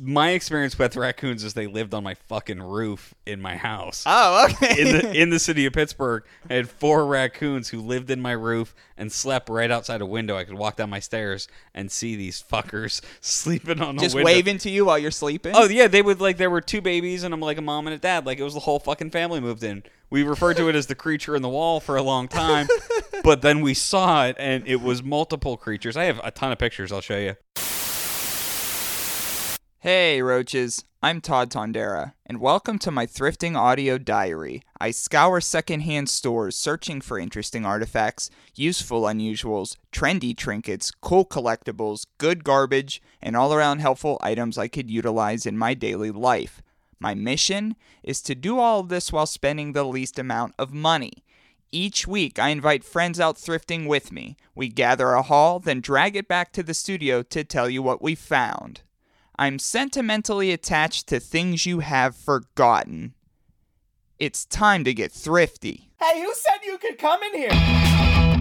my experience with raccoons is they lived on my fucking roof in my house. Oh, okay. in the in the city of Pittsburgh, I had four raccoons who lived in my roof and slept right outside a window. I could walk down my stairs and see these fuckers sleeping on the window. Just window. waving to you while you're sleeping. Oh yeah, they would like there were two babies and I'm like a mom and a dad. Like it was the whole fucking family moved in. We referred to it as the creature in the wall for a long time, but then we saw it and it was multiple creatures. I have a ton of pictures. I'll show you. Hey, roaches. I'm Todd Tondera, and welcome to my thrifting audio diary. I scour secondhand stores searching for interesting artifacts, useful unusuals, trendy trinkets, cool collectibles, good garbage, and all around helpful items I could utilize in my daily life. My mission is to do all of this while spending the least amount of money. Each week, I invite friends out thrifting with me. We gather a haul, then drag it back to the studio to tell you what we found. I'm sentimentally attached to things you have forgotten. It's time to get thrifty. Hey, who said you could come in here?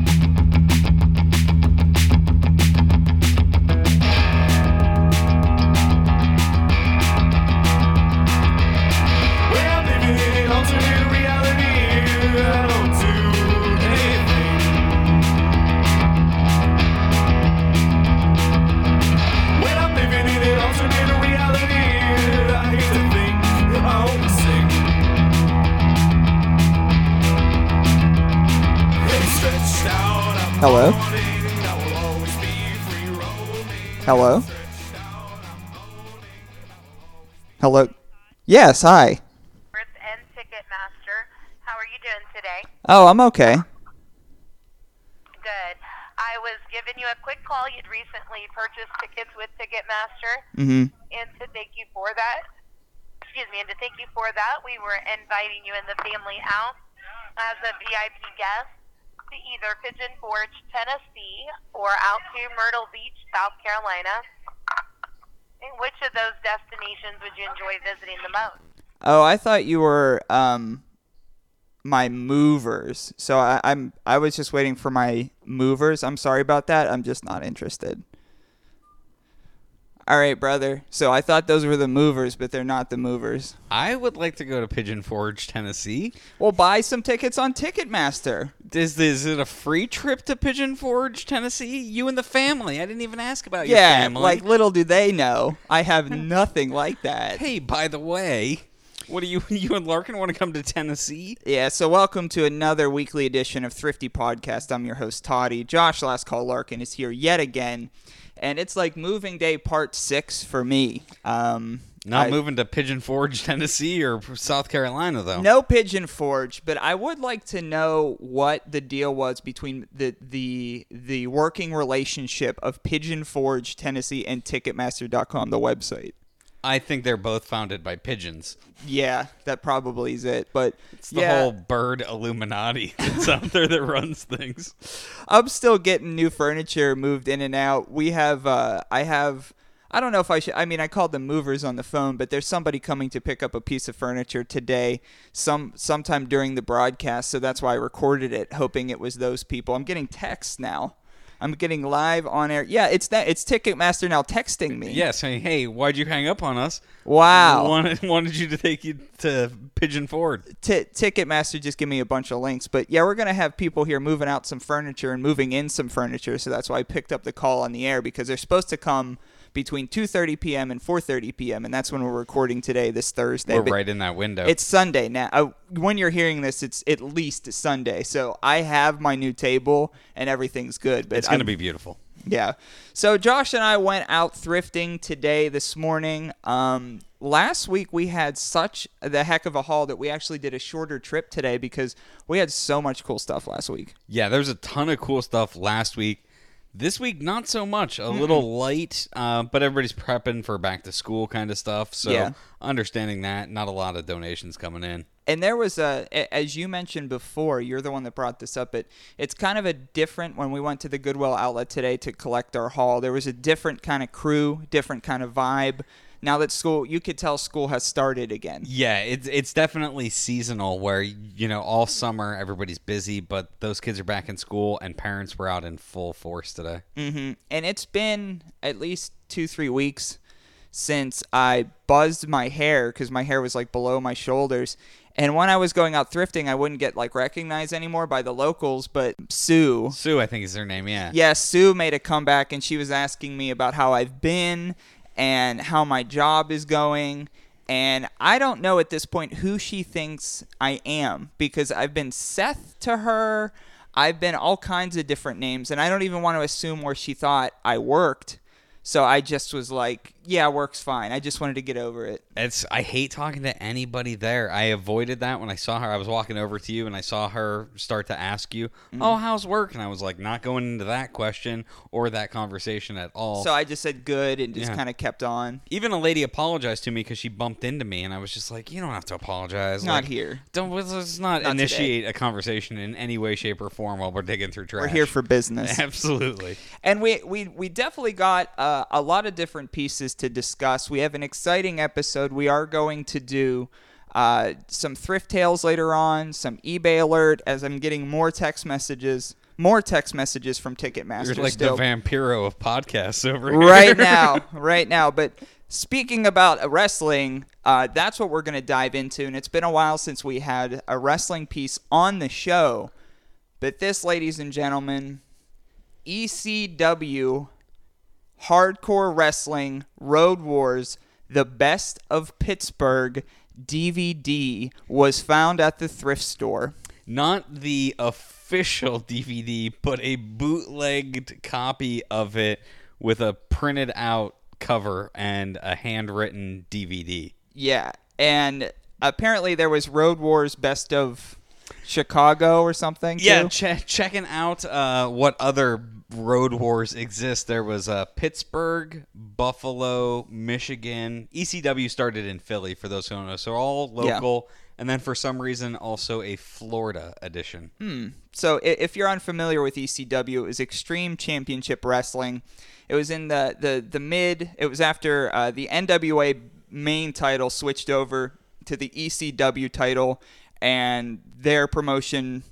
Hello? floating, I will always be free roaming. Hello? Hello? Yes, hi. And Ticketmaster. How are you doing today? Oh, I'm okay. Good. I was giving you a quick call. You'd recently purchased tickets with Ticketmaster, Mm-hmm. and to thank you for that, excuse me, and to thank you for that, we were inviting you and the family out as a VIP guest to either Pigeon Forge, Tennessee, or out to Myrtle Beach, South Carolina. And which of those destinations would you enjoy visiting the most? Oh, I thought you were um my movers. So I, I'm I was just waiting for my movers. I'm sorry about that. I'm just not interested. All right, brother. So I thought those were the movers, but they're not the movers. I would like to go to Pigeon Forge, Tennessee. Well, buy some tickets on Ticketmaster. Is, is it a free trip to Pigeon Forge, Tennessee? You and the family. I didn't even ask about your Yeah, family. like little do they know, I have nothing like that. hey, by the way, what do you you and Larkin want to come to Tennessee? Yeah, so welcome to another weekly edition of Thrifty Podcast. I'm your host, Toddy. Josh Last Call Larkin is here yet again, and it's like moving day part six for me. Um, Not I- moving to Pigeon Forge, Tennessee, or South Carolina though. No Pigeon Forge, but I would like to know what the deal was between the the the working relationship of Pigeon Forge, Tennessee, and Ticketmaster.com, the website. I think they're both founded by pigeons. Yeah, that probably is it. But It's the yeah, whole bird Illuminati that's out there that runs things. I'm still getting new furniture moved in and out. We have, uh, I have, I don't know if I should, I mean, I called them movers on the phone, but there's somebody coming to pick up a piece of furniture today, some, sometime during the broadcast. So that's why I recorded it, hoping it was those people. I'm getting texts now. I'm getting live on air. Yeah, it's that. It's Ticketmaster now texting me. Yeah, saying, "Hey, why'd you hang up on us? Wow. wanted wanted you to take you to Pigeon Forge." T- Ticketmaster just give me a bunch of links. But yeah, we're gonna have people here moving out some furniture and moving in some furniture. So that's why I picked up the call on the air because they're supposed to come between 2:30 p.m. and 4:30 p.m. and that's when we're recording today, this Thursday. We're But right in that window. It's Sunday now. Uh, when you're hearing this, it's at least Sunday. So I have my new table and everything's good. But it's going to be beautiful. yeah. So Josh and I went out thrifting today this morning. Um, last week we had such the heck of a haul that we actually did a shorter trip today because we had so much cool stuff last week. Yeah, there's a ton of cool stuff last week. This week, not so much. A little light, uh, but everybody's prepping for back to school kind of stuff. So, Yeah. understanding that, not a lot of donations coming in. And there was a, a- as you mentioned before, you're the one that brought this up. It it's kind of a different when we went to the Goodwill outlet today to collect our haul. There was a different kind of crew, different kind of vibe. Now that school, you could tell school has started again. Yeah, it's it's definitely seasonal where you know all summer everybody's busy, but those kids are back in school and parents were out in full force today. hmm And it's been at least two, three weeks since I buzzed my hair because my hair was like below my shoulders. And when I was going out thrifting, I wouldn't get like recognized anymore by the locals, but Sue. Sue, I think is her name. Yeah. Yeah, Sue made a comeback and she was asking me about how I've been and how my job is going. And I don't know at this point who she thinks I am because I've been Seth to her. I've been all kinds of different names, and I don't even want to assume where she thought I worked. So I just was like, yeah, work's fine. I just wanted to get over it. It's I hate talking to anybody there. I avoided that when I saw her. I was walking over to you and I saw her start to ask you, Mm-hmm. "Oh, how's work?" And I was like, not going into that question or that conversation at all. So I just said good and just Yeah. kind of kept on. Even a lady apologized to me because she bumped into me, and I was just like, "You don't have to apologize. Not Like, here. Don't let's not, Not initiate a conversation in any way, shape, or form while we're digging through trash. We're here for business. absolutely. And we, we, we definitely got uh, a lot of different pieces to discuss. We have an exciting episode. We are going to do uh, some thrift tales later on, some eBay alert, as I'm getting more text messages, more text messages from Ticketmaster. You're like still. the Vampiro of podcasts over here. right now, right now. But speaking about wrestling, uh, that's what we're going to dive into. And it's been a while since we had a wrestling piece on the show. But this, ladies and gentlemen, ECW Hardcore Wrestling Road Wars, the best of Pittsburgh DVD was found at the thrift store. not the official DVD, but a bootlegged copy of it with a printed out cover and a handwritten DVD. Yeah, and apparently there was Road Wars Best of Chicago or something. Yeah, che- checking out uh, what other road wars exist. There was uh, Pittsburgh, Buffalo, Michigan. ECW started in Philly, for those who don't know. So all local. And then for some reason, also a Florida edition. So if you're unfamiliar with ECW, it was Extreme Championship Wrestling. It was in the the the mid. It was after uh, the NWA main title switched over to the ECW title, and their promotion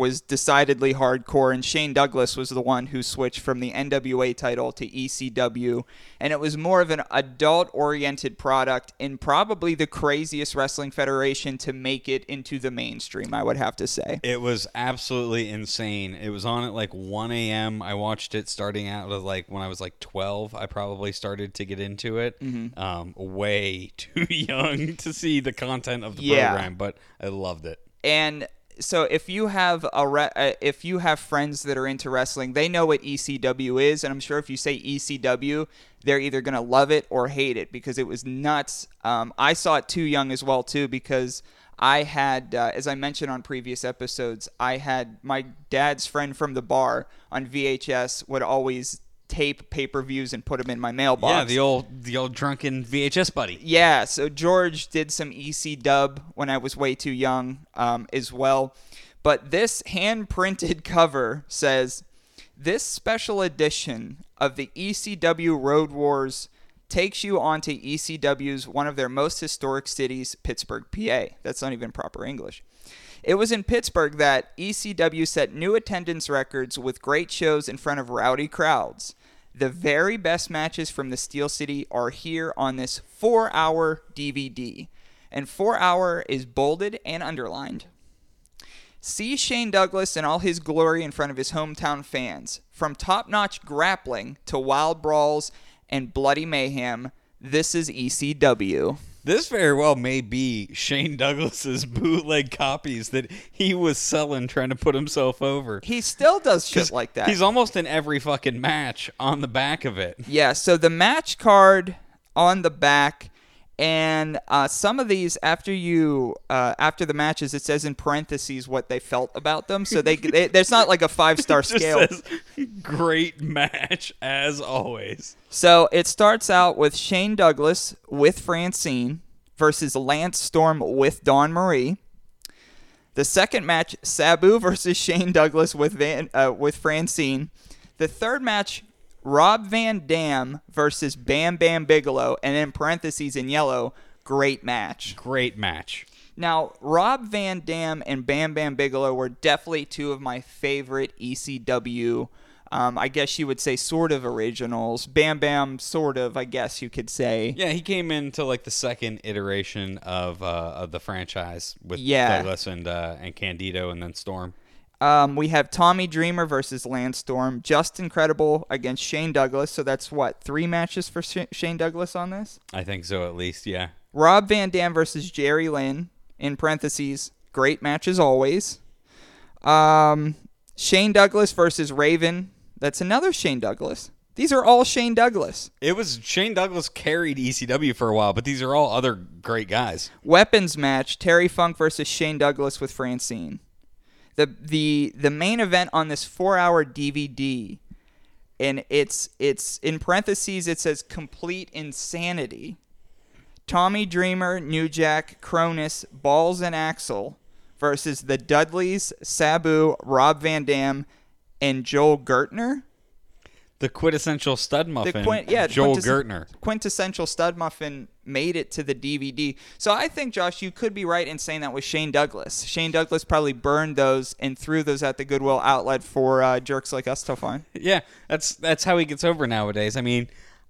was decidedly hardcore. And Shane Douglas was the one who switched from the NWA title to ECW, and it was more of an adult-oriented product in probably the craziest wrestling federation to make it into the mainstream. I would have to say. It was absolutely insane. It was on at like 1 a.m. I watched it starting out with like when I was like 12. I probably started to get into it. Mm-hmm. Um, way too young to see the content of the Yeah. program, but I loved it. and so if you have a re- uh, if you have friends that are into wrestling, they know what ECW is, and I'm sure if you say ECW, they're either gonna love it or hate it because it was nuts. Um, I saw it too young as well too because I had, uh, as I mentioned on previous episodes, I had my dad's friend from the bar on VHS would always tape pay per views and put them in my mailbox. Yeah, the old the old drunken VHS buddy. Yeah, so George did some EC dub when I was way too young um, as well. But this hand printed cover says this special edition of the ECW Road Wars takes you onto ECW's one of their most historic cities, Pittsburgh, PA. That's not even proper English. It was in Pittsburgh that ECW set new attendance records with great shows in front of rowdy crowds. The very best matches from the Steel City are here on this four hour DVD. And four hour is bolded and underlined. See Shane Douglas in all his glory in front of his hometown fans. From top notch grappling to wild brawls and bloody mayhem, this is ECW. This very well may be Shane Douglas's bootleg copies that he was selling trying to put himself over. He still does shit like that. He's almost in every fucking match on the back of it. Yeah, so the match card on the back, and uh, some of these after you uh, after the matches, it says in parentheses what they felt about them. So they, they there's not like a five star scale. says, great match as always. So it starts out with Shane Douglas with Francine versus Lance Storm with Dawn Marie. The second match, Sabu versus Shane Douglas with Van uh, with Francine. The third match, Rob Van Dam versus Bam Bam Bigelow, and in parentheses in yellow, great match. Great match. Now, Rob Van Dam and Bam Bam Bigelow were definitely two of my favorite ECW Um, I guess you would say sort of originals. Bam Bam, sort of. I guess you could say. Yeah, he came into like the second iteration of uh, of the franchise with Yeah. Douglas and uh, and Candido and then Storm. Um, we have Tommy Dreamer versus Landstorm, Justin Credible against Shane Douglas. So that's what three matches for Sh- Shane Douglas on this. I think so at least. Yeah. Rob Van Dam versus Jerry Lynn. In parentheses, great match as always. Um, Shane Douglas versus Raven. That's another Shane Douglas. These are all Shane Douglas. It was Shane Douglas carried ECW for a while, but these are all other great guys. Weapons match: Terry Funk versus Shane Douglas with Francine. The the the main event on this four hour DVD, and it's it's in parentheses it says complete insanity. Tommy Dreamer, New Jack, Kronus, Balls and Axl versus the Dudleys, Sabu, Rob Van Dam, and Joel Gertner. The quintessential stud muffin, quint- yeah, Joel quintes- Gertner. quintessential stud muffin made it to the DVD. So I think Josh, you could be right in saying that was Shane Douglas. Shane Douglas probably burned those and threw those at the Goodwill outlet for uh, jerks like us to find. Yeah, that's that's how he gets over nowadays. I mean,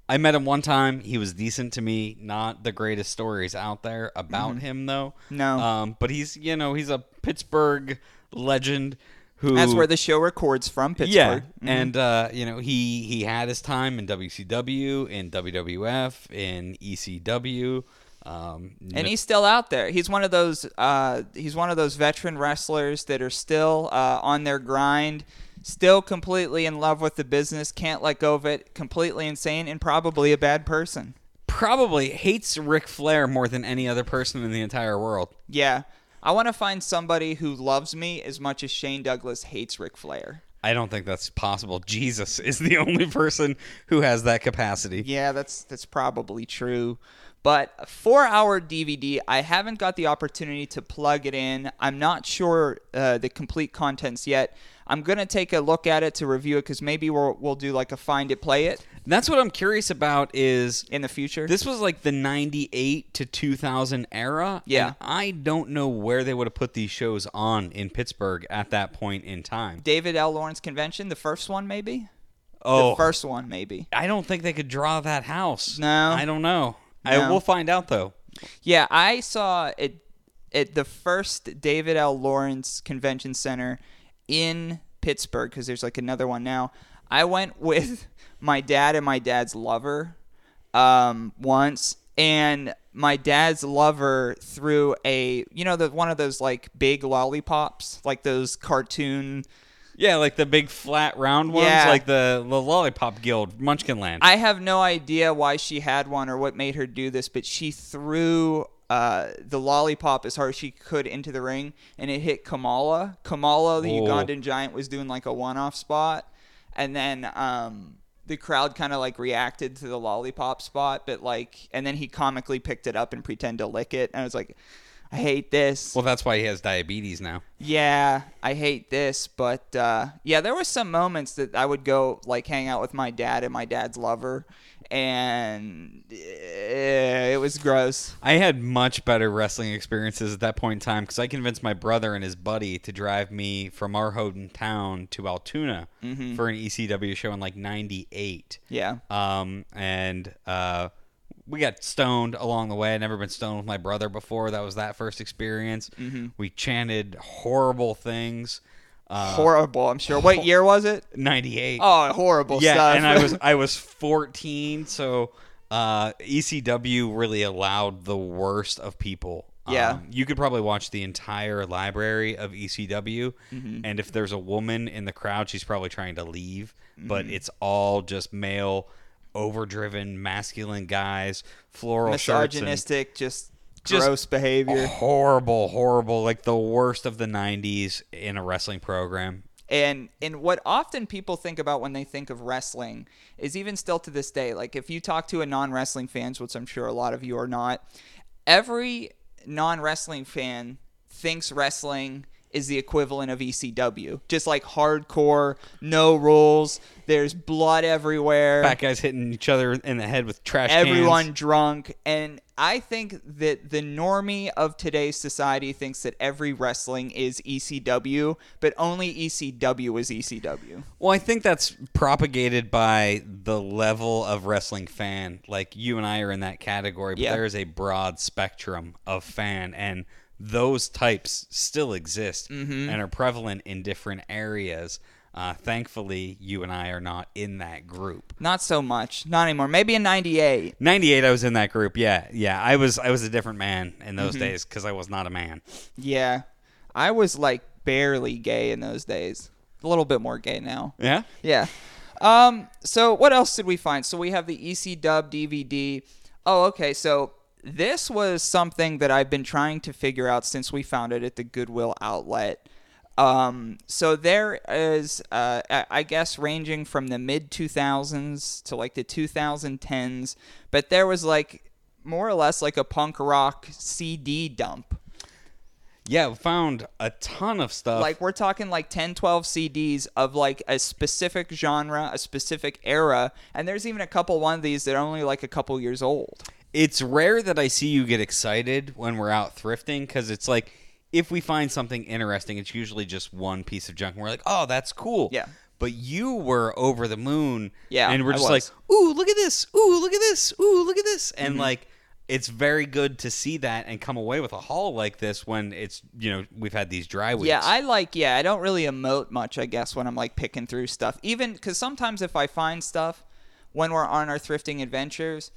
I met him one time. He was decent to me. Not the greatest stories out there about him though. Mm-hmm. No. Um, but he's you know he's a Pittsburgh legend who That's where the show records from Pittsburgh. Yeah, Mhm. and uh, you know he he had his time in WCW, in WWF, in ECW. Um, and he's still out there. He's one of those. Uh, he's one of those veteran wrestlers that are still uh, on their grind, still completely in love with the business, can't let go of it, completely insane, and probably a bad person. probably hates Ric Flair more than any other person in the entire world. Yeah. I want to find somebody who loves me as much as Shane Douglas hates Ric Flair. I don't think that's possible. Jesus is the only person who has that capacity. Yeah, that's that's probably true. But a four-hour DVD, I haven't got the opportunity to plug it in. I'm not sure uh, the complete contents yet. I'm gonna take a look at it to review it because maybe we'll we'll do like a find it, play it That's what I'm curious about. Is in the future. this was like the 98 to 2000 era Yeah. i don't know where they would have put these shows on in pittsburgh at that point in time David L. Lawrence convention, the first one maybe. oh The first one maybe. i don't think they could draw that house No. i don't know i No. will find out though Yeah, I saw it at the first David L. Lawrence Convention Center in Pittsburgh because there's like another one now. I went with my dad and my dad's lover um, once, and my dad's lover threw a you know the one of those like big lollipops, like those cartoon. yeah like the big flat round ones Yeah. like the, the lollipop guild munchkin land I have no idea why she had one or what made her do this, but she threw uh, the lollipop as hard as she could into the ring, and it hit Kamala. Kamala, the Oh. Ugandan giant, was doing like a one-off spot, and then um, the crowd kind of like reacted to the lollipop spot, but like, and then he comically picked it up and pretended to lick it, and I was like, I hate this. well that's why he has diabetes now Yeah, I hate this, but uh, yeah, there were some moments that I would go like hang out with my dad and my dad's lover, and it was gross. I had much better wrestling experiences at that point in time because I convinced my brother and his buddy to drive me from our hometown to Altoona Mm-hmm. for an ECW show in like '98. Yeah, Um, and uh, we got stoned along the way. I'd never been stoned with my brother before. That was that first experience. Mm-hmm. We chanted horrible things. Uh, horrible. I'm sure. What year was it? '98. Oh, horrible yeah, stuff. and I was I was 14, so uh, ECW really allowed the worst of people. Yeah. Um, you could probably watch the entire library of ECW, Mm-hmm. and if there's a woman in the crowd, she's probably trying to leave. But Mm-hmm. it's all just male, overdriven, masculine guys, floral shirts, and misogynistic, just, Just- gross behavior. horrible, horrible, like the worst of the '90s in a wrestling program. And and what often people think about when they think of wrestling is even still to this day, like if you talk to a non-wrestling fans, which I'm sure a lot of you are not, every non-wrestling fan thinks wrestling is the equivalent of ECW. Just like hardcore, no rules. There's blood everywhere. Fat guys hitting each other in the head with trash Everyone cans. drunk. And I think that the normie of today's society thinks that every wrestling is ECW, but only ECW is ECW. Well, I think that's propagated by the level of wrestling fan. Like you and I are in that category, but Yeah. there is a broad spectrum of fan, and those types still exist Mm-hmm. and are prevalent in different areas. Uh, thankfully, you and I are not in that group. Not so much. Not anymore. Maybe in 98. 98 I was in that group. Yeah. Yeah, I was I was a different man in those Mm-hmm. days cuz I was not a man. Yeah. I was like barely gay in those days. A little bit more gay now. Yeah? Yeah. Um, so what else did we find? So we have the EC Dub DVD. Oh, okay. So this was something that I've been trying to figure out since we found it at the Goodwill outlet. Um, so there is, uh, I guess, ranging from the mid 2000s to like the 2010s, but there was like more or less like a punk rock CD dump. Yeah, we found a ton of stuff. like we're talking like 10 12 cds of like a specific genre a specific era and there's even a couple one of these that are only like a couple years old it's rare that I see you get excited when we're out thrifting because it's like if we find something interesting, it's usually just one piece of junk, and we're like, "Oh, that's cool." Yeah. But you were over the moon. Yeah, And we're just like, "Ooh, look at this! Ooh, look at this! Ooh, look at this!" And Mm-hmm. like, it's very good to see that and come away with a haul like this when it's you know we've had these dry weeks. yeah i like yeah i don't really emote much i guess when i'm like picking through stuff even because sometimes if i find stuff when we're on our thrifting adventures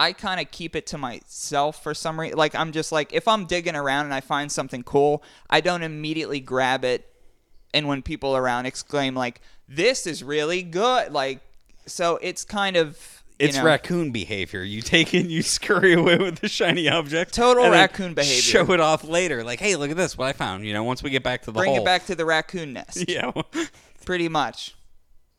i kind of keep it to myself for some reason like i'm just like if i'm digging around and i find something cool i don't immediately grab it and when people around exclaim like this is really good like so it's kind of you It's know, raccoon behavior. You take it, you scurry away with the shiny object. Total and raccoon behavior. Show it off later. Like, hey, look at this, what I found. You know, once we get back to the bring hole. it back to the raccoon nest Yeah. pretty much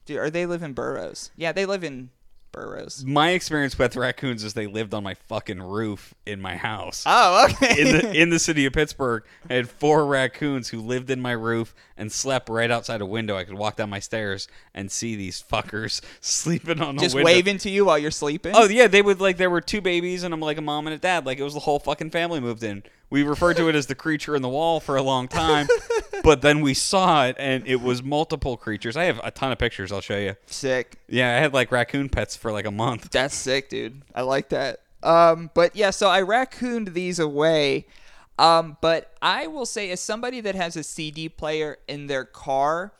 Dude, are they live in burrows yeah they live in burrows my experience with raccoons is they lived on my fucking roof in my house. oh okay in the in the city of Pittsburgh, I had four raccoons who lived in my roof and slept right outside a window. I could walk down my stairs and see these fuckers sleeping on the just window. waving to you while you're sleeping Oh yeah, they would like there were two babies and I'm like a mom and a dad. Like it was the whole fucking family moved in. We referred to it as the creature in the wall for a long time, but then we saw it and it was multiple creatures. I have a ton of pictures. I'll show you. sick Yeah, I had like raccoon pets for like a month. That's sick, dude. I like that. Um, but yeah, so I raccooned these away. Um, but I will say, as somebody that has a CD player in their car,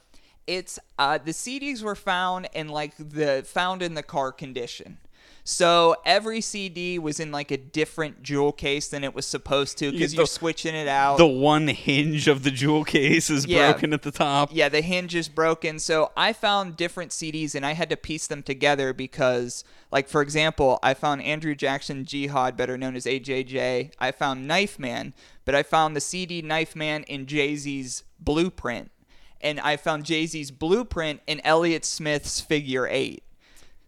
it's uh, the CDs were found in like the found in the car condition. So every CD was in like a different jewel case than it was supposed to because you're switching it out. The one hinge of the jewel case is Yeah. broken at the top. Yeah, the hinge is broken. So I found different CDs and I had to piece them together because, like, for example, I found Andrew Jackson Jihad, better known as AJJ. I found Knife Man, but I found the CD Knife Man in Jay Z's Blueprint. And I found Jay Z's Blueprint in Elliott Smith's Figure Eight.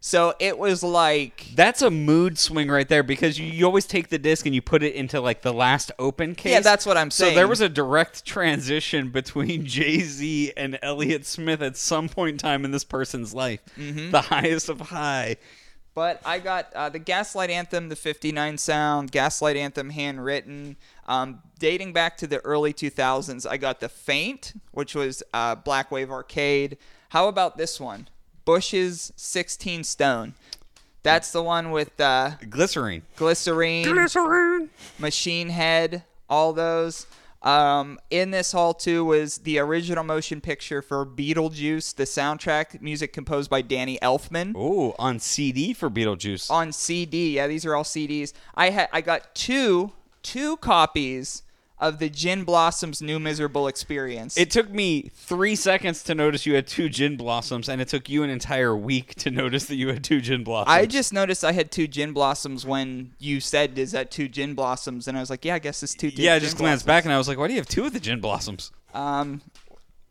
So it was like. That's a mood swing right there because you, you always take the disc and you put it into like the last open case. Yeah, that's what I'm saying. So there was a direct transition between Jay Z and Elliott Smith at some point in time in this person's life. Mm-hmm. The highest of high. But I got uh, the Gaslight Anthem, the 59 sound, Gaslight Anthem handwritten. Um, dating back to the early 2000s, I got the Faint, which was uh, Blank-Wave Arcade. How about this one? Bush's 16 Stone. That's the one with uh, Glycerine. Glycerine, glycerine, Machine Head, all those. Um, in this haul too was the original motion picture for Beetlejuice, the soundtrack, music composed by Danny Elfman Ooh, on CD for Beetlejuice. on CD. Yeah, these are all CDs. I had I got two two copies of the Gin Blossoms New Miserable Experience. It took me three seconds to notice you had two gin blossoms, and it took you an entire week to notice that you had two gin blossoms. I just noticed I had two Gin Blossoms when you said, "Is that two Gin Blossoms?" And I was like, "Yeah, I guess it's two." Gin, yeah, I just glanced back and I was like, "Why do you have two of the gin blossoms?" Um,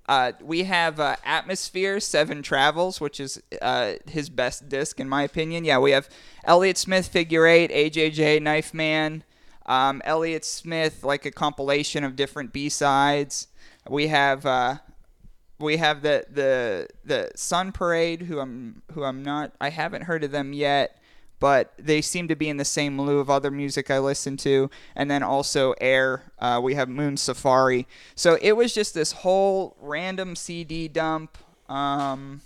uh, we have uh, Atmosphere Seven Travels, which is uh, his best disc in my opinion. Yeah, we have Elliott Smith Figure Eight, AJJ Knife Man, um, Elliott Smith like a compilation of different B sides. We have uh, we have the the the Sun Parade, who I'm who I'm not. I haven't heard of them yet, but they seem to be in the same lieu of other music I listen to. And then also Air. Uh, we have Moon Safari. So it was just this whole random CD dump. Um,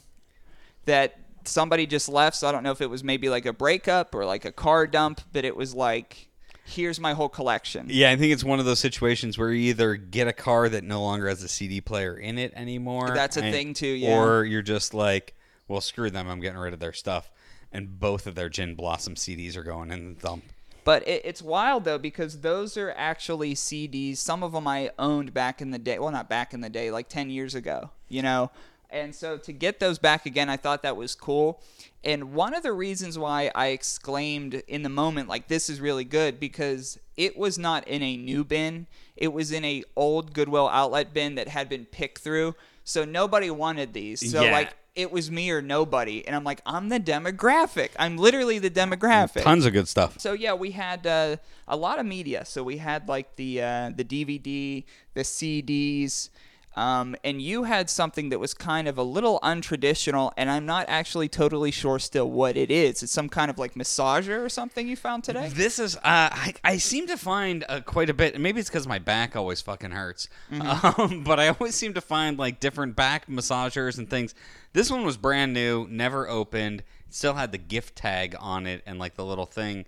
that somebody just left. So I don't know if it was maybe like a breakup or like a car dump, but it was like, here's my whole collection. Yeah, I think it's one of those situations where you either get a car that no longer has a CD player in it anymore. That's a and- thing too, yeah. Or you're just like, well, screw them. I'm getting rid of their stuff. And both of their Gin Blossom CDs are going in the dump. But it, it's wild though because those are actually CDs. Some of them I owned back in the day. Well, not back in the day, like 10 years ago, you know? And so to get those back again, I thought that was cool. And one of the reasons why I exclaimed in the moment, like, this is really good, because it was not in a new bin. It was in a old Goodwill outlet bin that had been picked through. So nobody wanted these. So, Yeah. like, it was me or nobody. And I'm like, I'm the demographic. I'm literally the demographic. Tons of good stuff. So yeah, we had uh, a lot of media. So we had like the uh, the DVD, the CDs, um, and you had something that was kind of a little untraditional. And I'm not actually totally sure still what it is. It's some kind of like massager or something you found today. This is, uh, I, I seem to find uh, quite a bit. Maybe it's because my back always fucking hurts. Um, but I always seem to find like different back massagers and things. This one was brand new, never opened, still had the gift tag on it and like the little thing.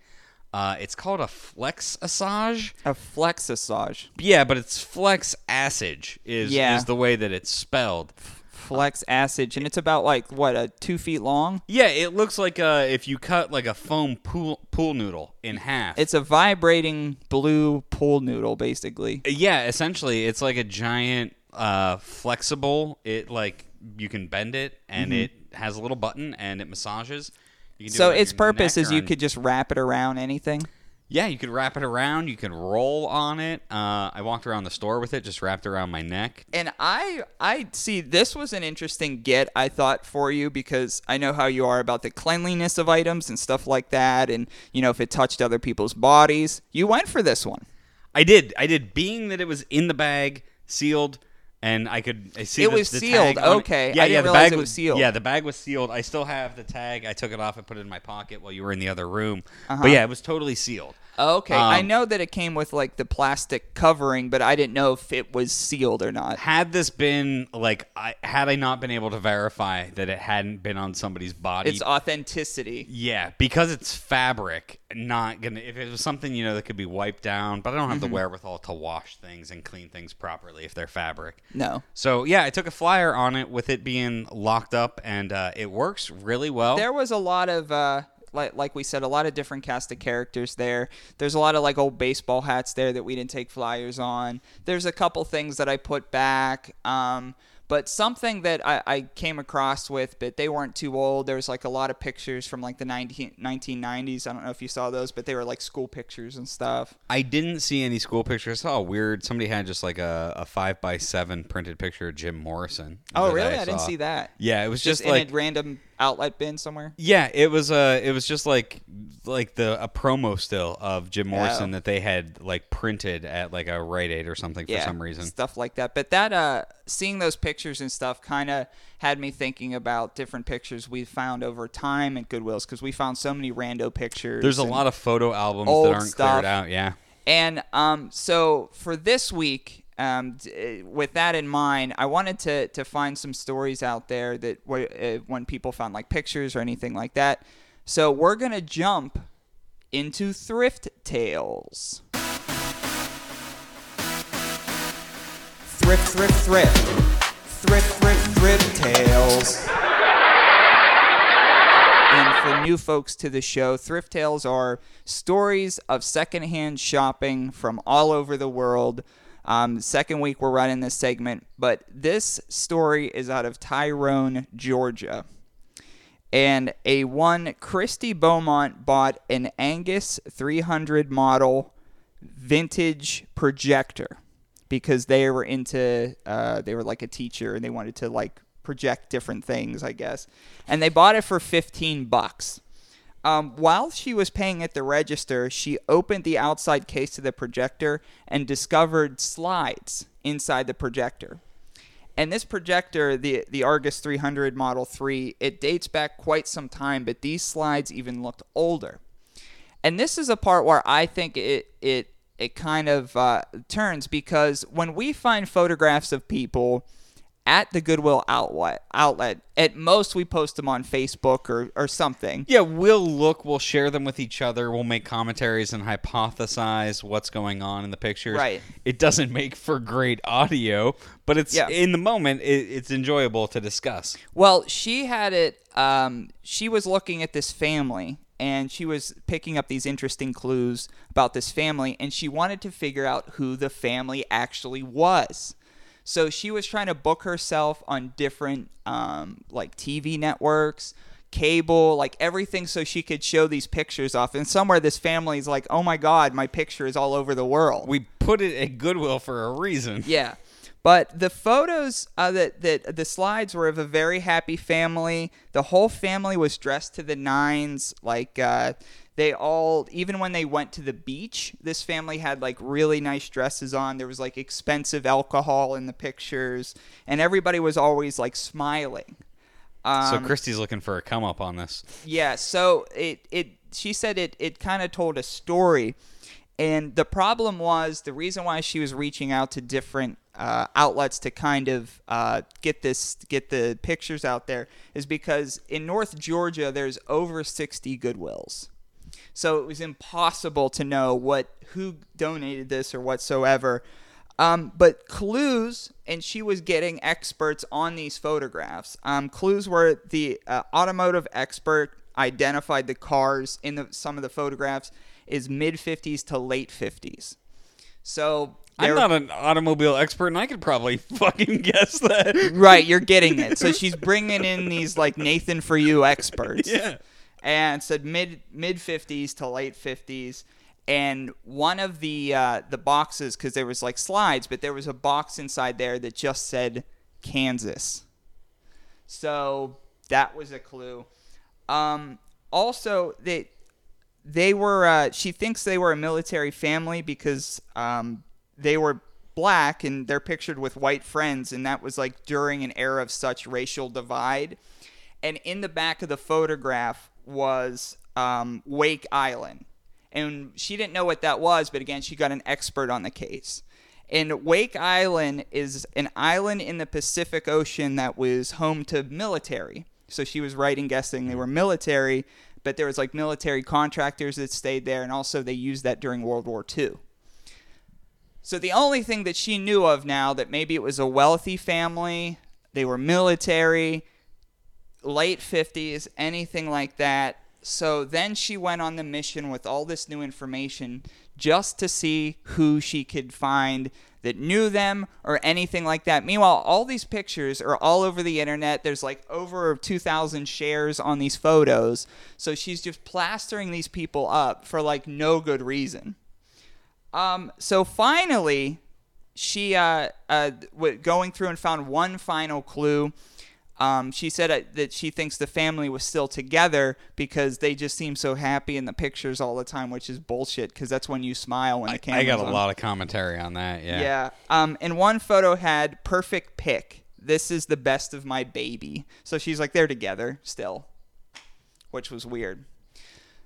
Uh, it's called a Flex Assage. A flex Flexassage, Yeah, but it's Flex Assage is Yeah. is the way that it's spelled. Flex Assage, and it's about like what a two feet long. Yeah, it looks like uh, if you cut like a foam pool pool noodle in half. It's a vibrating blue pool noodle, basically. Yeah, essentially, it's like a giant uh, flexible. It like you can bend it, and it has a little button, and it massages. You can do So it its purpose is you on- could just wrap it around anything. Yeah, you could wrap it around. You can roll on it. Uh, I walked around the store with it, just wrapped around my neck. And I I see this was an interesting get I thought for you because I know how you are about the cleanliness of items and stuff like that and you know if it touched other people's bodies. You went for this one. I did. I did. Being that it was in the bag, sealed, and I could I see It the- was the sealed. Okay. Yeah, I yeah. the bag it was sealed. Yeah, the bag was sealed. I still have the tag. I took it off. I put it in my pocket while you were in the other room. Uh-huh. But yeah, it was totally sealed. Okay. I Um, know that it came with like the plastic covering, but I didn't know if it was sealed or not. Had this been like, I had I not been able to verify that it hadn't been on somebody's body, It's authenticity. yeah, because it's fabric. Not gonna. If it was something you know that could be wiped down, but I don't have Mm-hmm. the wherewithal to wash things and clean things properly if they're fabric. No. So yeah, I took a flyer on it with it being locked up, and uh, it works really well. There was a lot of uh like like we said, a lot of different cast of characters there. There's a lot of like old baseball hats there that we didn't take flyers on. There's a couple things that I put back. Um but something that I, I came across with, but they weren't too old. There was like a lot of pictures from like the 19, 1990s. I don't know if you saw those, but they were like school pictures and stuff. I didn't see any school pictures. I saw a weird. Somebody had just like a, a five by seven printed picture of Jim Morrison. Oh, really? I, didn't see that. Yeah, it was Just, just, in like a random outlet bin somewhere. Yeah, it was uh it was just like like the a promo still of Jim Morrison Oh. that they had like printed at like a Rite Aid or something for some reason. stuff like that. But that uh, seeing those pictures and stuff kind of had me thinking about different pictures we found over time at Goodwill's because we found so many rando pictures. There's a lot of photo albums that aren't stuff. cleared out. Yeah. And um, so for this week, um, d- uh, with that in mind, I wanted to, to find some stories out there that uh, when people found like pictures or anything like that. So we're gonna jump into thrift tales. Thrift, thrift, thrift, thrift, thrift, thrift tales. And for new folks to the show, Thrift Tales are stories of secondhand shopping from all over the world. Um, second week we're running this segment, but this story is out of Tyrone, Georgia. And a one Christy Beaumont bought an Argus 300 model vintage projector because they were into uh, they were like a teacher and they wanted to like project different things i guess and they bought it for 15 bucks Um, while she was paying at the register, she opened the outside case of the projector and discovered slides inside the projector. And this projector, the the Argus 300 Model 3, it dates back quite some time, but these slides even looked older. And this is a part where I think it it it kind of uh, turns because when we find photographs of people at the Goodwill outlet outlet, at most we post them on Facebook or, or something. Yeah, we'll look, we'll share them with each other, we'll make commentaries and hypothesize what's going on in the pictures. Right. It doesn't make for great audio, but it's Yeah. in the moment, it, it's enjoyable to discuss. Well, she had it. Um, she was looking at this family, and she was picking up these interesting clues about this family, and she wanted to figure out who the family actually was. So she was trying to book herself on different, um, like TV networks, cable, like everything, so she could show these pictures off. And somewhere, this family's like, "Oh my God, my picture is all over the world." We put it at Goodwill for a reason. Yeah. But the photos uh, that that the slides were of a very happy family. The whole family was dressed to the nines. Like uh, they all, even when they went to the beach, this family had like really nice dresses on. There was like expensive alcohol in the pictures, and everybody was always like smiling. So Um, Christy's looking for a come up on this. yeah, so it it she said it it kind of told a story, and the problem was the reason why she was reaching out to different uh, outlets to kind of uh, get this get the pictures out there is because in North Georgia there's over sixty Goodwills, so it was impossible to know what who donated this or whatsoever. Um, but clues, and she was getting experts on these photographs. Um, clues were the uh, automotive expert identified the cars in the, some of the photographs is mid 50s to late 50s. So I'm not an automobile expert, and I could probably fucking guess that. right, you're getting it. So she's bringing in these like Nathan for you experts. Yeah. And said mid mid 50s to late 50s and one of the uh, the boxes because there was like slides but there was a box inside there that just said kansas. So that was a clue. Um, also they they were uh, she thinks they were a military family because um, they were black and they're pictured with white friends and that was like during an era of such racial divide. And in the back of the photograph was um, wake island. And she didn't know what that was but again she got an expert on the case. And wake island is an island in the pacific ocean that was home to military. So she was right in guessing they were military but there was like military contractors that stayed there and also they used that during world war ii so the only thing that she knew of now that maybe it was a wealthy family they were military late 50s, anything like that. So then she went on the mission with all this new information just to see who she could find that knew them or anything like that. Meanwhile, all these pictures are all over the internet. There's like over 2,000 shares on these photos. So she's just plastering these people up for like no good reason. Um, so finally, she uh, uh, going through and found one final clue. Um, she said uh, that she thinks the family was still together because they just seem so happy in the pictures all the time, which is bullshit. Because that's when you smile when the I camera's got a on. lot of commentary on that. Yeah. Yeah. Um, and one photo had perfect pick. This is the best of my baby. So she's like they're together still, which was weird.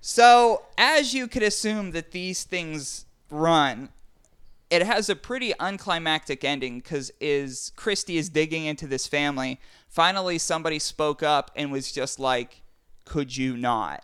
So as you could assume that these things run, it has a pretty unclimactic ending because is Christy is digging into this family. Finally, somebody spoke up and was just like, "Could you not?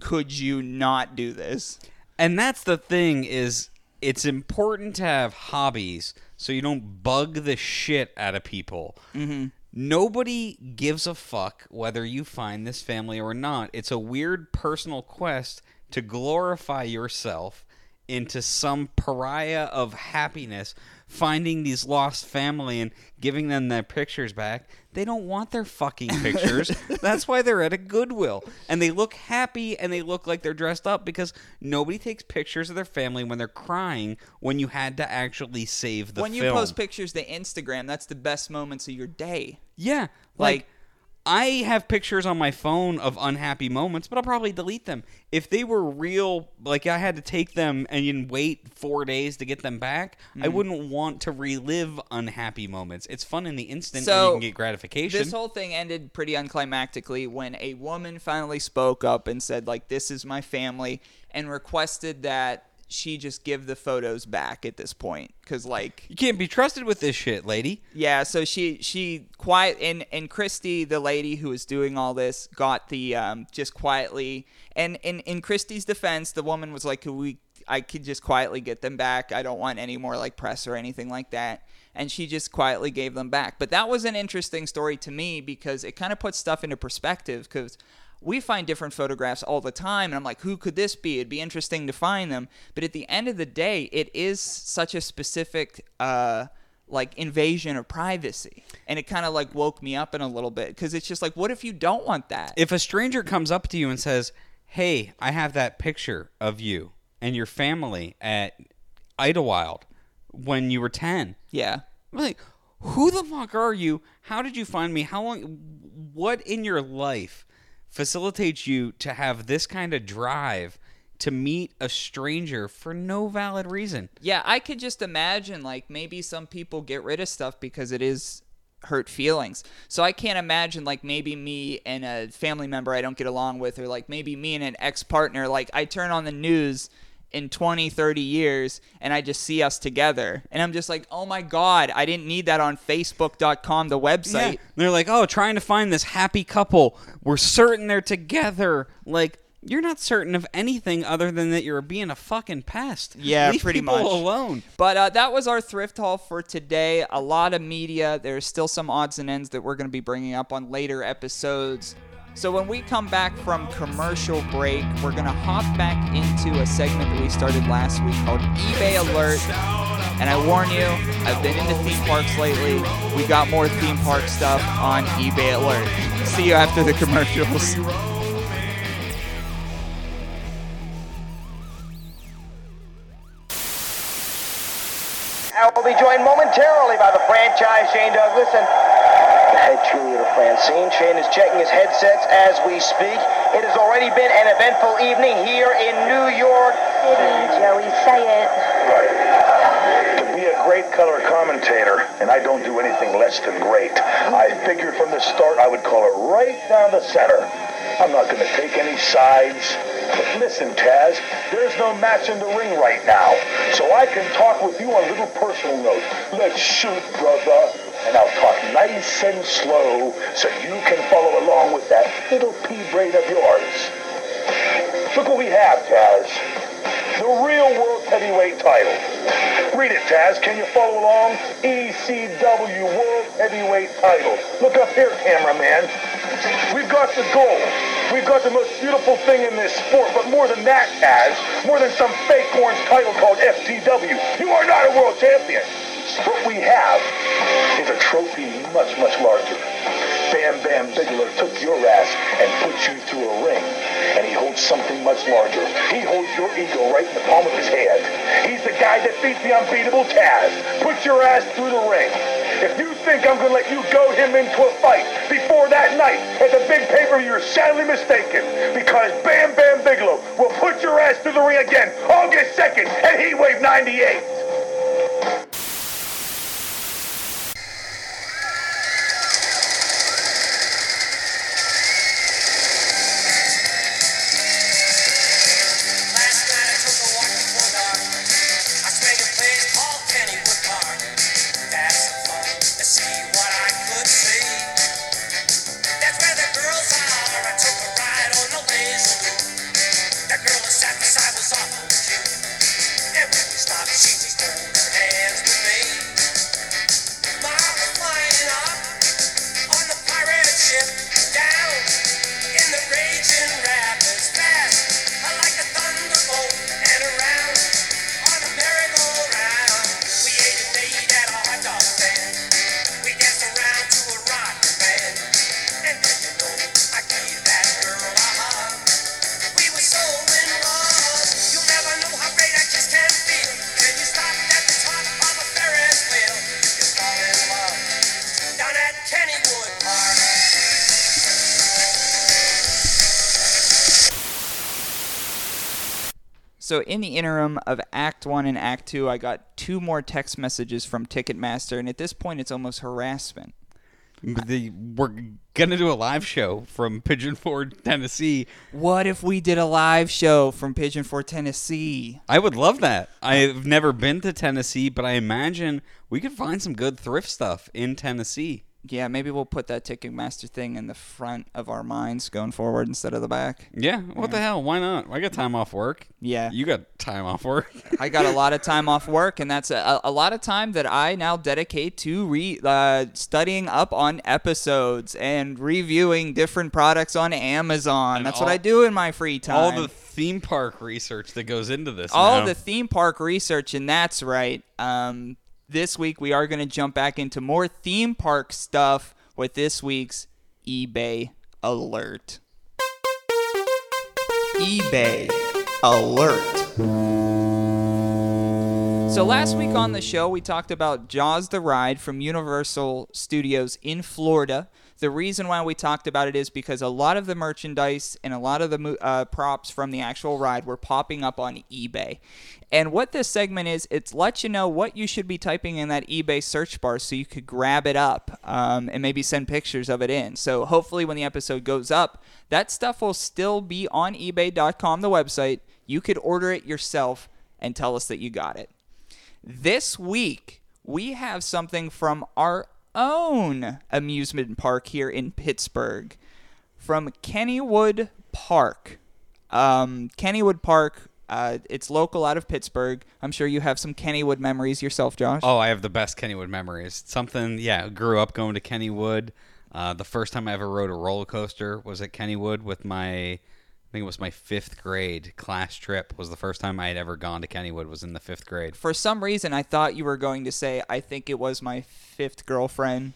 Could you not do this?" And that's the thing is it's important to have hobbies so you don't bug the shit out of people. Mm-hmm. Nobody gives a fuck whether you find this family or not. It's a weird personal quest to glorify yourself into some pariah of happiness, finding these lost family and giving them their pictures back. They don't want their fucking pictures. That's why they're at a Goodwill. And they look happy and they look like they're dressed up because nobody takes pictures of their family when they're crying when you had to actually save the when you post pictures to Instagram, that's the best moments of your day. Yeah, like, Like- I have pictures on my phone of unhappy moments, but I'll probably delete them. If they were real, like I had to take them and wait four days to get them back, I Mm. wouldn't want to relive unhappy moments. It's fun in the instant So, you can get gratification. This whole thing ended pretty unclimactically when a woman finally spoke up and said, like, this is my family, and requested that she just give the photos back at this point. Because, like, you can't be trusted with this shit, lady. yeah, so she she quiet and and Christy, the lady who was doing all this, got the um just quietly and in in Christy's defense, the woman was like, we? I could just quietly get them back. I don't want any more like press or anything like that." And she just quietly gave them back. But that was an interesting story to me because it kind of puts stuff into perspective because we find different photographs all the time and i'm like who could this be it'd be interesting to find them but at the end of the day it is such a specific uh like invasion of privacy and it kind of like woke me up in a little bit because it's just like what if you don't want that If a stranger comes up to you and says, "Hey, I have that picture of you and your family at Idlewild when you were 10." yeah I'm like, "Who the fuck are you? How did you find me? How long what in your life facilitates you to have this kind of drive to meet a stranger for no valid reason?" yeah i could just imagine like maybe some people get rid of stuff because it is hurt feelings so i can't imagine like maybe me and a family member i don't get along with or like maybe me and an ex-partner like i turn on the news in 20 30 years and i just see us together and i'm just like oh my god i didn't need that on facebook.com the website Yeah. They're like, "Oh, trying to find this happy couple. We're certain they're together." Like, you're not certain of anything other than that you're being a fucking pest. Yeah, Leave pretty people much. alone. But uh, that was our thrift haul for today. A lot of media. There's still some odds and ends that we're going to be bringing up on later episodes. So when we come back from commercial break, we're going to hop back into a segment that we started last week called eBay Alert. And I warn you, I've been into theme parks lately. We got more theme park stuff on eBay Alert. See you after the commercials. I will be joined momentarily by the franchise Shane Douglas and head cheerleader Francine. Shane is checking his headsets as we speak. It has already been an eventful evening here in New York City. Joey, say it. To be a great color commentator, and I don't do anything less than great, I figured from the start I would call it right down the center. I'm not going to take any sides. But listen, Taz, there's no match in the ring right now, so I can talk with you on a little personal note. Let's shoot, brother. And I'll talk nice and slow so you can follow along with that little pea braid of yours. Look what we have, Taz. The real world heavyweight title. Read it, Taz. Can you follow along? ECW World Heavyweight title. Look up here, cameraman. We've got the gold. We've got the most beautiful thing in this sport, but more than that, Taz, more than some fake orange title called FTW, you are not a world champion. What we have is a trophy much, much larger. Bam Bam Bigelow took your ass and put you through a ring. And he holds something much larger. He holds your ego right in the palm of his hand. He's the guy that beats the unbeatable Taz. Put your ass through the ring. If you think I'm gonna let you goad him into a fight before that night at the big paper, you're sadly mistaken. Because Bam Bam Bigelow will put your ass through the ring again August 2nd at Heatwave 98. So in the interim of Act One and Act Two, I got two more text messages from Ticketmaster, and at this point, it's almost harassment. The, we're gonna do a live show from Pigeon Forge, Tennessee. What if we did a live show from Pigeon Forge, Tennessee? I would love that. I've never been to Tennessee, but I imagine we could find some good thrift stuff in Tennessee. Yeah, maybe we'll put that Ticketmaster thing in the front of our minds going forward instead of the back. Yeah, what the hell? Why not? I got time off work. Yeah. You got time off work. I got a lot of time off work, and that's a, a lot of time that I now dedicate to re, uh, studying up on episodes and reviewing different products on Amazon. And that's what I do in my free time. All the theme park research that goes into this. all now. the theme park research, and that's right. Um, this week we are going to jump back into more theme park stuff with this week's eBay alert. eBay alert. So last week on the show, we talked about Jaws the Ride from Universal Studios in Florida. The reason why we talked about it is because a lot of the merchandise and a lot of the uh, props from the actual ride were popping up on eBay. And what this segment is, it's let you know what you should be typing in that eBay search bar so you could grab it up um, and maybe send pictures of it in. So hopefully, when the episode goes up, that stuff will still be on eBay.com, the website. You could order it yourself and tell us that you got it. This week, we have something from our own amusement park here in Pittsburgh from Kennywood Park. Um, Kennywood Park, uh, it's local out of Pittsburgh. I'm sure you have some Kennywood memories yourself, Josh. Oh, I have the best Kennywood memories. Something, yeah, grew up going to Kennywood. Uh, the first time I ever rode a roller coaster was at Kennywood with my, think it was my fifth grade class trip. Was the first time I had ever gone to Kennywood. Was in the fifth grade. For some reason, I thought you were going to say, I think it was my fifth girlfriend.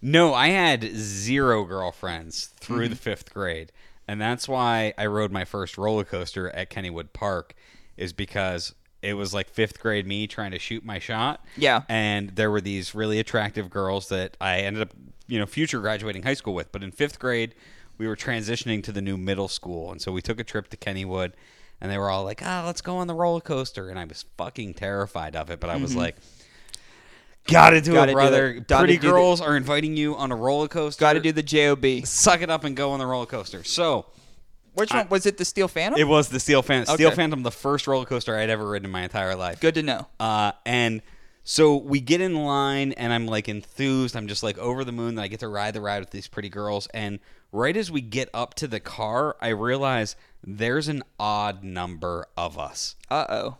No, I had zero girlfriends through Mm-hmm. the fifth grade, and that's why I rode my first roller coaster at Kennywood Park, is because it was like fifth grade me trying to shoot my shot. Yeah. and there were these really attractive girls that I ended up, you know, future graduating high school with. But in fifth grade, we were transitioning to the new middle school, and so we took a trip to Kennywood. And they were all like, "Ah, let's go on the roller coaster," and I was fucking terrified of it. But I was like, "Gotta do Mm-hmm. Gotta it, do brother! Gotta Pretty do the- girls are inviting you on a roller coaster. Got to do the JOB. suck it up and go on the roller coaster." So Which one? Was it the Steel Phantom? it was the Steel Phantom. Steel Phantom, the first roller coaster I'd ever ridden in my entire life. Good to know. Uh, and so we get in line, and I'm like enthused. I'm just like over the moon that I get to ride the ride with these pretty girls. And right as we get up to the car, I realize there's an odd number of us, Uh oh.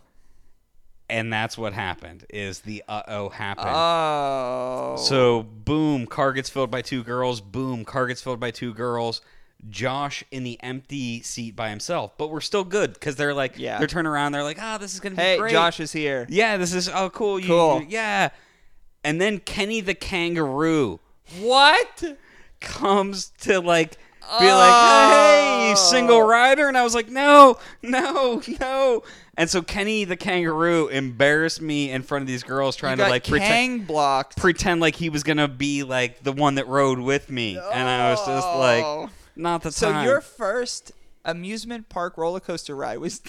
and that's what happened. Is the uh oh happened? Oh. So boom, car gets filled by two girls. Boom, car gets filled by two girls. Josh in the empty seat by himself, but we're still good because they're like, Yeah. they're turning around, they're like, ah, this is gonna be great. hey. Josh is here. Yeah, this is oh cool. You, Cool. you- yeah. And then Kenny the kangaroo What? Comes to like be like, "Hey, Oh. single rider," and I was like, "No, no, no." And so Kenny the kangaroo embarrassed me in front of these girls trying to like pretend blocked. pretend like he was gonna be like the one that rode with me, and I was just Oh. like, "Not the time. So time." your first amusement park roller coaster ride was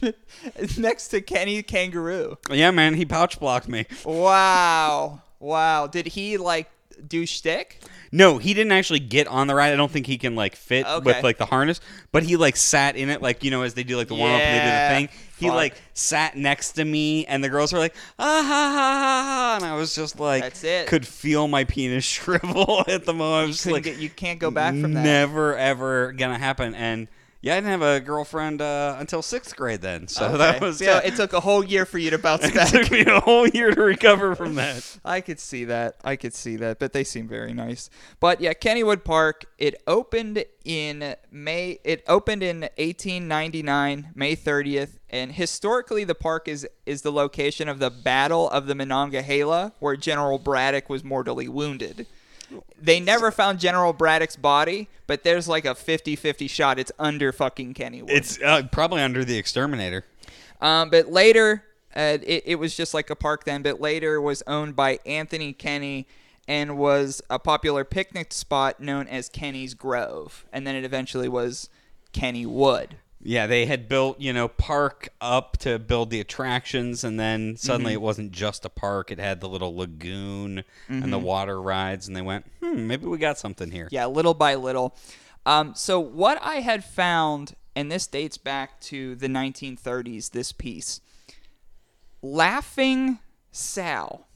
next to Kenny the Kangaroo. yeah, man, he pouch blocked me. Wow. Wow. Did he like do shtick? No, he didn't actually get on the ride. I don't think he can like fit Okay. with like the harness, but he like sat in it like you know as they do like the warm up and they do Yeah, the thing. He like sat next to me and the girls were like ah ha ha ha ha and I was just like That's it. could feel my penis shrivel at the moment. Just like get- you can't go back from that. Never ever gonna happen. And yeah, I didn't have a girlfriend uh, until sixth grade then, so that Okay. was so yeah. it took a whole year for you to bounce it back. took me a whole year to recover from that. I could see that. I could see that, but they seem very nice. But yeah, Kennywood Park. It opened in May. It opened in 1899, May 30th, and historically, the park is is the location of the Battle of the Monongahela, where General Braddock was mortally wounded. They never found General Braddock's body, but there's like a 50-50 shot it's under fucking Kenny Kennywood. It's uh, probably under the exterminator. Um, but later, uh, it, it was just like a park then, but later was owned by Anthony Kenny and was a popular picnic spot known as Kenny's Grove. And then it eventually was Kennywood. Yeah, they had built, you know, park up to build the attractions, and then suddenly Mm-hmm. it wasn't just a park. It had the little lagoon and Mm-hmm. the water rides, and they went, hmm, maybe we got something here. Yeah, little by little. Um, so what I had found, and this dates back to the 1930s. This piece, Laughing Sal.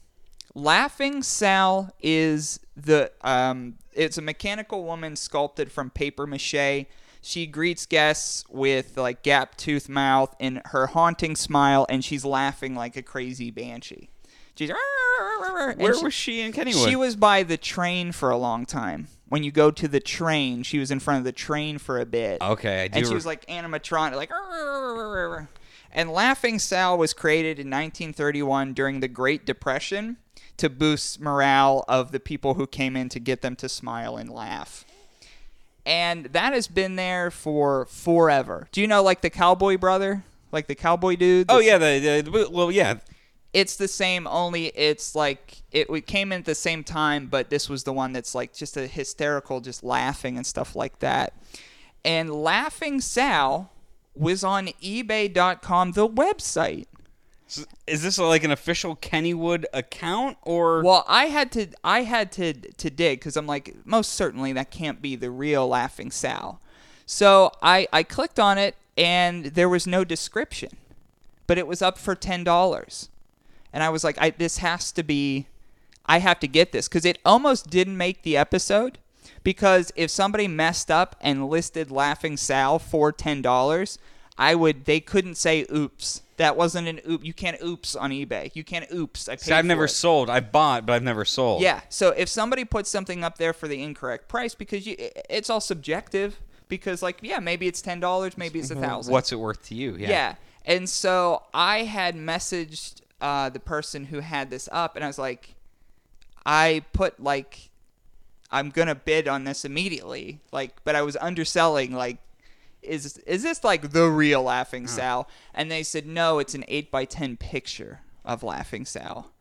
Laughing Sal is the um, it's a mechanical woman sculpted from paper mache. She greets guests with like gap tooth mouth and her haunting smile, and she's laughing like a crazy banshee. She's and Where she- was she in Kennywood? she was by the train for a long time. When you go to the train, she was in front of the train for a bit. Okay, I do And she was like animatronic, like. And Laughing Sal was created in 1931 during the Great Depression to boost morale of the people who came in to get them to smile and laugh. And that has been there for forever. Do you know, like the Cowboy Brother, like the Cowboy dude? Oh yeah, the, the well yeah. it's the same only it's like it we came in at the same time but this was the one that's like just a hysterical just laughing and stuff like that and laughing sal was on ebay.com the website Is this like an official Kennywood account or? well i had to i had to to dig because i'm like most certainly that can't be the real laughing sal so i i clicked on it and there was no description but it was up for ten dollars and I was like, I this has to be, I have to get this because it almost didn't make the episode because if somebody messed up and listed Laughing Sal for ten dollars, I would they couldn't say oops. That wasn't an oop. You can't oops on eBay. You can't oops. I paid See, I've never it. sold. I've bought, but I've never sold. Yeah. So if somebody puts something up there for the incorrect price, because you, it's all subjective. Because like, yeah, maybe it's ten dollars, maybe it's a thousand. What's it worth to you? Yeah. Yeah. And so I had messaged uh, the person who had this up, and I was like, I put like, I'm gonna bid on this immediately. Like, but I was underselling. Like, is is this like the real Laughing Sal? And they said no, it's an eight by ten picture of Laughing Sal.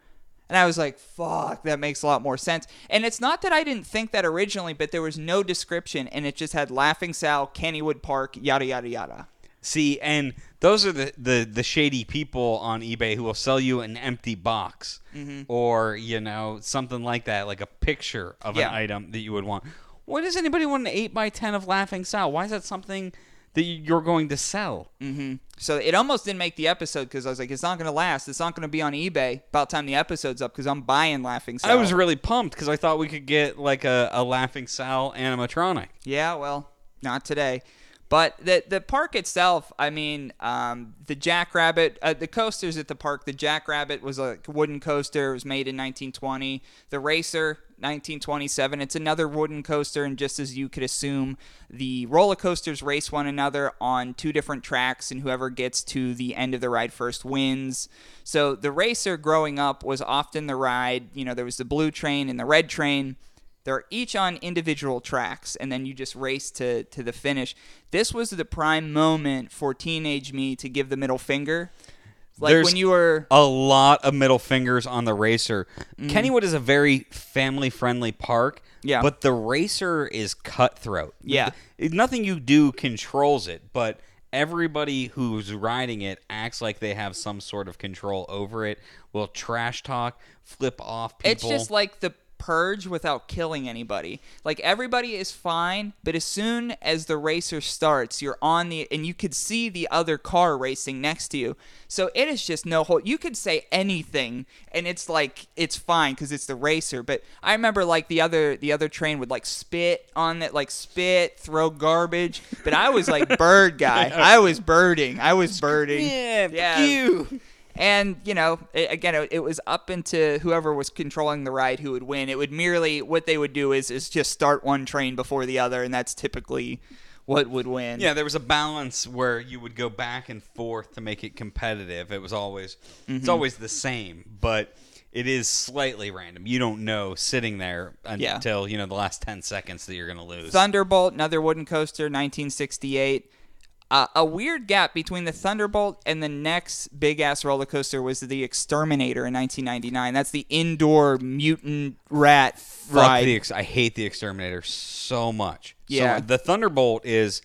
And I was like, fuck, that makes a lot more sense. And it's not that I didn't think that originally, but there was no description, and it just had Laughing Sal, Kennywood Park, yada yada yada. See, and those are the, the, the shady people on eBay who will sell you an empty box Mm-hmm. or, you know, something like that, like a picture of Yeah. an item that you would want. Why does anybody want an 8x10 of Laughing Sal? Why is that something that you- you're going to sell? Mm-hmm. So it almost didn't make the episode because I was like, it's not going to last. It's not going to be on eBay about time the episode's up because I'm buying Laughing Sal. I was really pumped because I thought we could get like a, a Laughing Sal animatronic. Yeah, well, not today. But the the park itself, I mean, um, the Jackrabbit, uh, the coasters at the park. The Jackrabbit was a wooden coaster. It was made in 1920. The Racer, 1927. It's another wooden coaster, and just as you could assume, the roller coasters race one another on two different tracks, and whoever gets to the end of the ride first wins. So the Racer, growing up, was often the ride. You know, there was the blue train and the red train. They're each on individual tracks, and then you just race to, to the finish. This was the prime moment for teenage me to give the middle finger. Like There's when you were. a lot of middle fingers on the racer. Mm-hmm. Kennywood is a very family friendly park. Yeah. But the racer is cutthroat. Yeah. Th- Nothing you do controls it, but everybody who's riding it acts like they have some sort of control over it. Will trash talk, flip off people. It's just like the purge without killing anybody. Like everybody is fine, but as soon as the racer starts, you're on the and you could see the other car racing next to you. So it is just no hold. You could say anything and it's like it's fine cuz it's the racer, but I remember like the other the other train would like spit on it like spit, throw garbage, but I was like bird guy. I was birding. I was birding. yeah, Yeah. you. And you know, it, again, it, it was up into whoever was controlling the ride who would win. It would merely what they would do is is just start one train before the other, and that's typically what would win. Yeah, there was a balance where you would go back and forth to make it competitive. It was always Mm-hmm. it's always the same, but it is slightly random. You don't know sitting there Yeah. until, you know, the last 10 seconds that you're going to lose. Thunderbolt, another wooden coaster, 1968. Uh, a weird gap between the Thunderbolt and the next big ass roller coaster was the Exterminator in 1999. That's the indoor mutant rat ride. the ex- I hate the exterminator so much. Yeah. much. the Thunderbolt is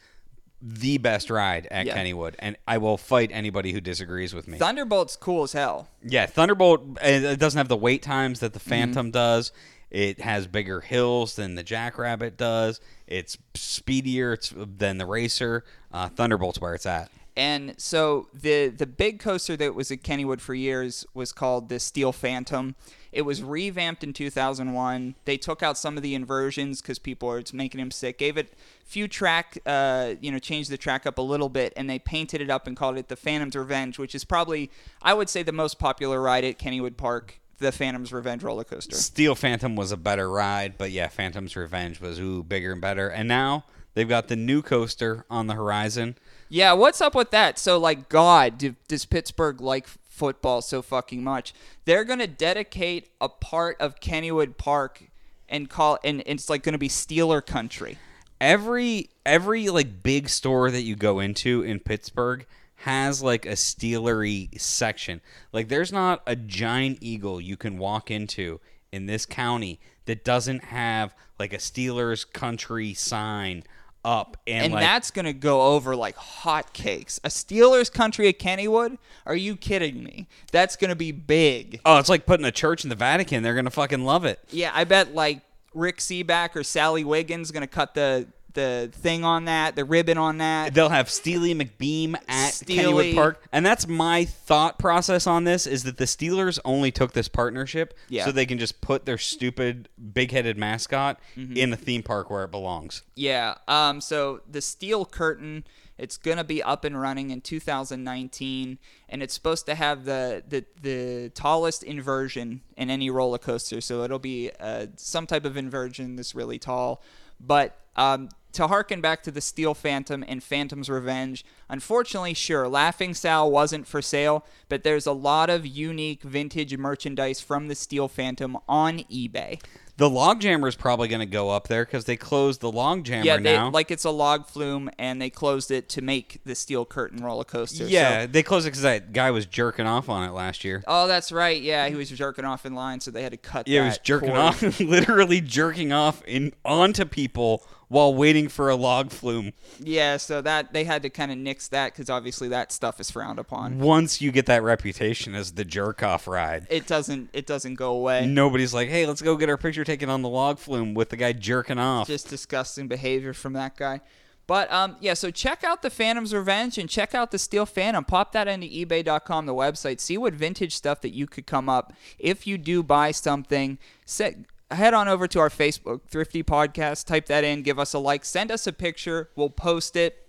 the best ride at Yeah. Kennywood, and I will fight anybody who disagrees with me. Thunderbolt's cool as hell. Yeah, Thunderbolt. It doesn't have the wait times that the Mm-hmm. Phantom does. It has bigger hills than the Jackrabbit does. It's speedier it's, than the Racer. Uh, Thunderbolt's where it's at. And so the the big coaster that was at Kennywood for years was called the Steel Phantom. It was revamped in 2001. They took out some of the inversions because people were making him sick. Gave it a few track, uh, you know, changed the track up a little bit, and they painted it up and called it the Phantom's Revenge, which is probably, I would say, the most popular ride at Kennywood Park. The Phantom's Revenge roller coaster. Steel Phantom was a better ride, but yeah, Phantom's Revenge was ooh bigger and better. And now they've got the new coaster on the horizon. Yeah, what's up with that? So, like, God, do, does Pittsburgh like football so fucking much? They're gonna dedicate a part of Kennywood Park and call, and it's like gonna be Steeler country. Every every like big store that you go into in Pittsburgh has like a Steelery section. Like there's not a giant eagle you can walk into in this county that doesn't have like a Steelers country sign up and, And like that's gonna go over like hotcakes. A Steelers country at Kennywood? Are you kidding me? That's gonna be big. oh, it's like putting a church in the Vatican. They're gonna fucking love it. Yeah, I bet like Rick Sebak or Sally Wiggin's gonna cut the the thing on that, the ribbon on that. They'll have Steely McBeam at Steely. Kennywood Park, and that's my thought process on this: is that the Steelers only took this partnership Yeah. so they can just put their stupid big-headed mascot Mm-hmm. in a theme park where it belongs. Yeah. Um. So the steel curtain, it's gonna be up and running in 2019, and it's supposed to have the the, the tallest inversion in any roller coaster. So it'll be uh, some type of inversion that's really tall. But um, to harken back to the Steel Phantom and Phantom's Revenge, unfortunately, sure, Laughing Sal wasn't for sale, but there's a lot of unique vintage merchandise from the Steel Phantom on eBay. The Logjammer is probably going to go up there because they closed the Logjammer Yeah, they, now. like it's a log flume, and they closed it to make the steel curtain roller coaster. yeah, So- they closed it because that guy was jerking off on it last year. oh, that's right. Yeah, he was jerking off in line, so they had to cut. Yeah, he was jerking cord. off, literally jerking off in onto people while waiting for a log flume. Yeah, so that they had to kind of nix that because obviously that stuff is frowned upon. Once you get that reputation as the jerk off ride, It doesn't. It doesn't go away. nobody's like, "Hey, let's go get our picture taken on the log flume with the guy jerking off." Just disgusting behavior from that guy. But um, yeah, so check out the Phantom's Revenge and check out the Steel Phantom. Pop that into eBay.com, the website. See what vintage stuff that you could come up if you do buy something. Set, head on over to our Facebook, Thrifty Podcast. Type that in, give us a like, send us a picture. We'll post it.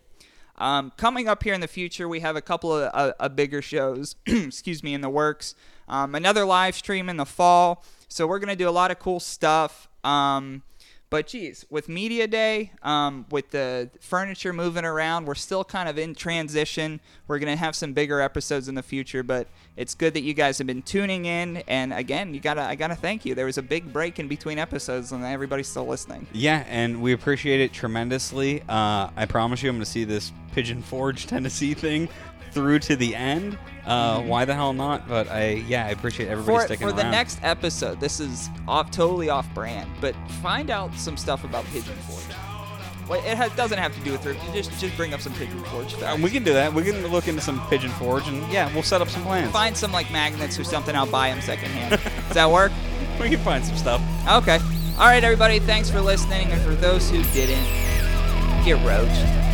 Um, coming up here in the future, we have a couple of uh, uh, bigger shows, excuse me, in the works. Um, another live stream in the fall. So we're gonna do a lot of cool stuff. Um, but geez, with Media Day, um, with the furniture moving around, we're still kind of in transition. We're gonna have some bigger episodes in the future, but it's good that you guys have been tuning in. And again, you gotta, I gotta thank you. There was a big break in between episodes, and everybody's still listening. Yeah, and we appreciate it tremendously. Uh, I promise you, I'm to see this Pigeon Forge Tennessee thing through to the end. Uh, Why the hell not? But I, yeah, I appreciate everybody Mm-hmm. for, sticking for the next episode, this is off totally off brand, but find out some stuff about Pigeon Forge. Well, it ha- doesn't have to do with it. Just just bring up some Pigeon Forge facts. we can do that. We can look into some Pigeon Forge, and yeah, we'll set up some plans. find some like magnets or something. I'll buy them secondhand. Does that work? We can find some stuff. Okay. All right, everybody. Thanks for listening, and for those who didn't, get roached.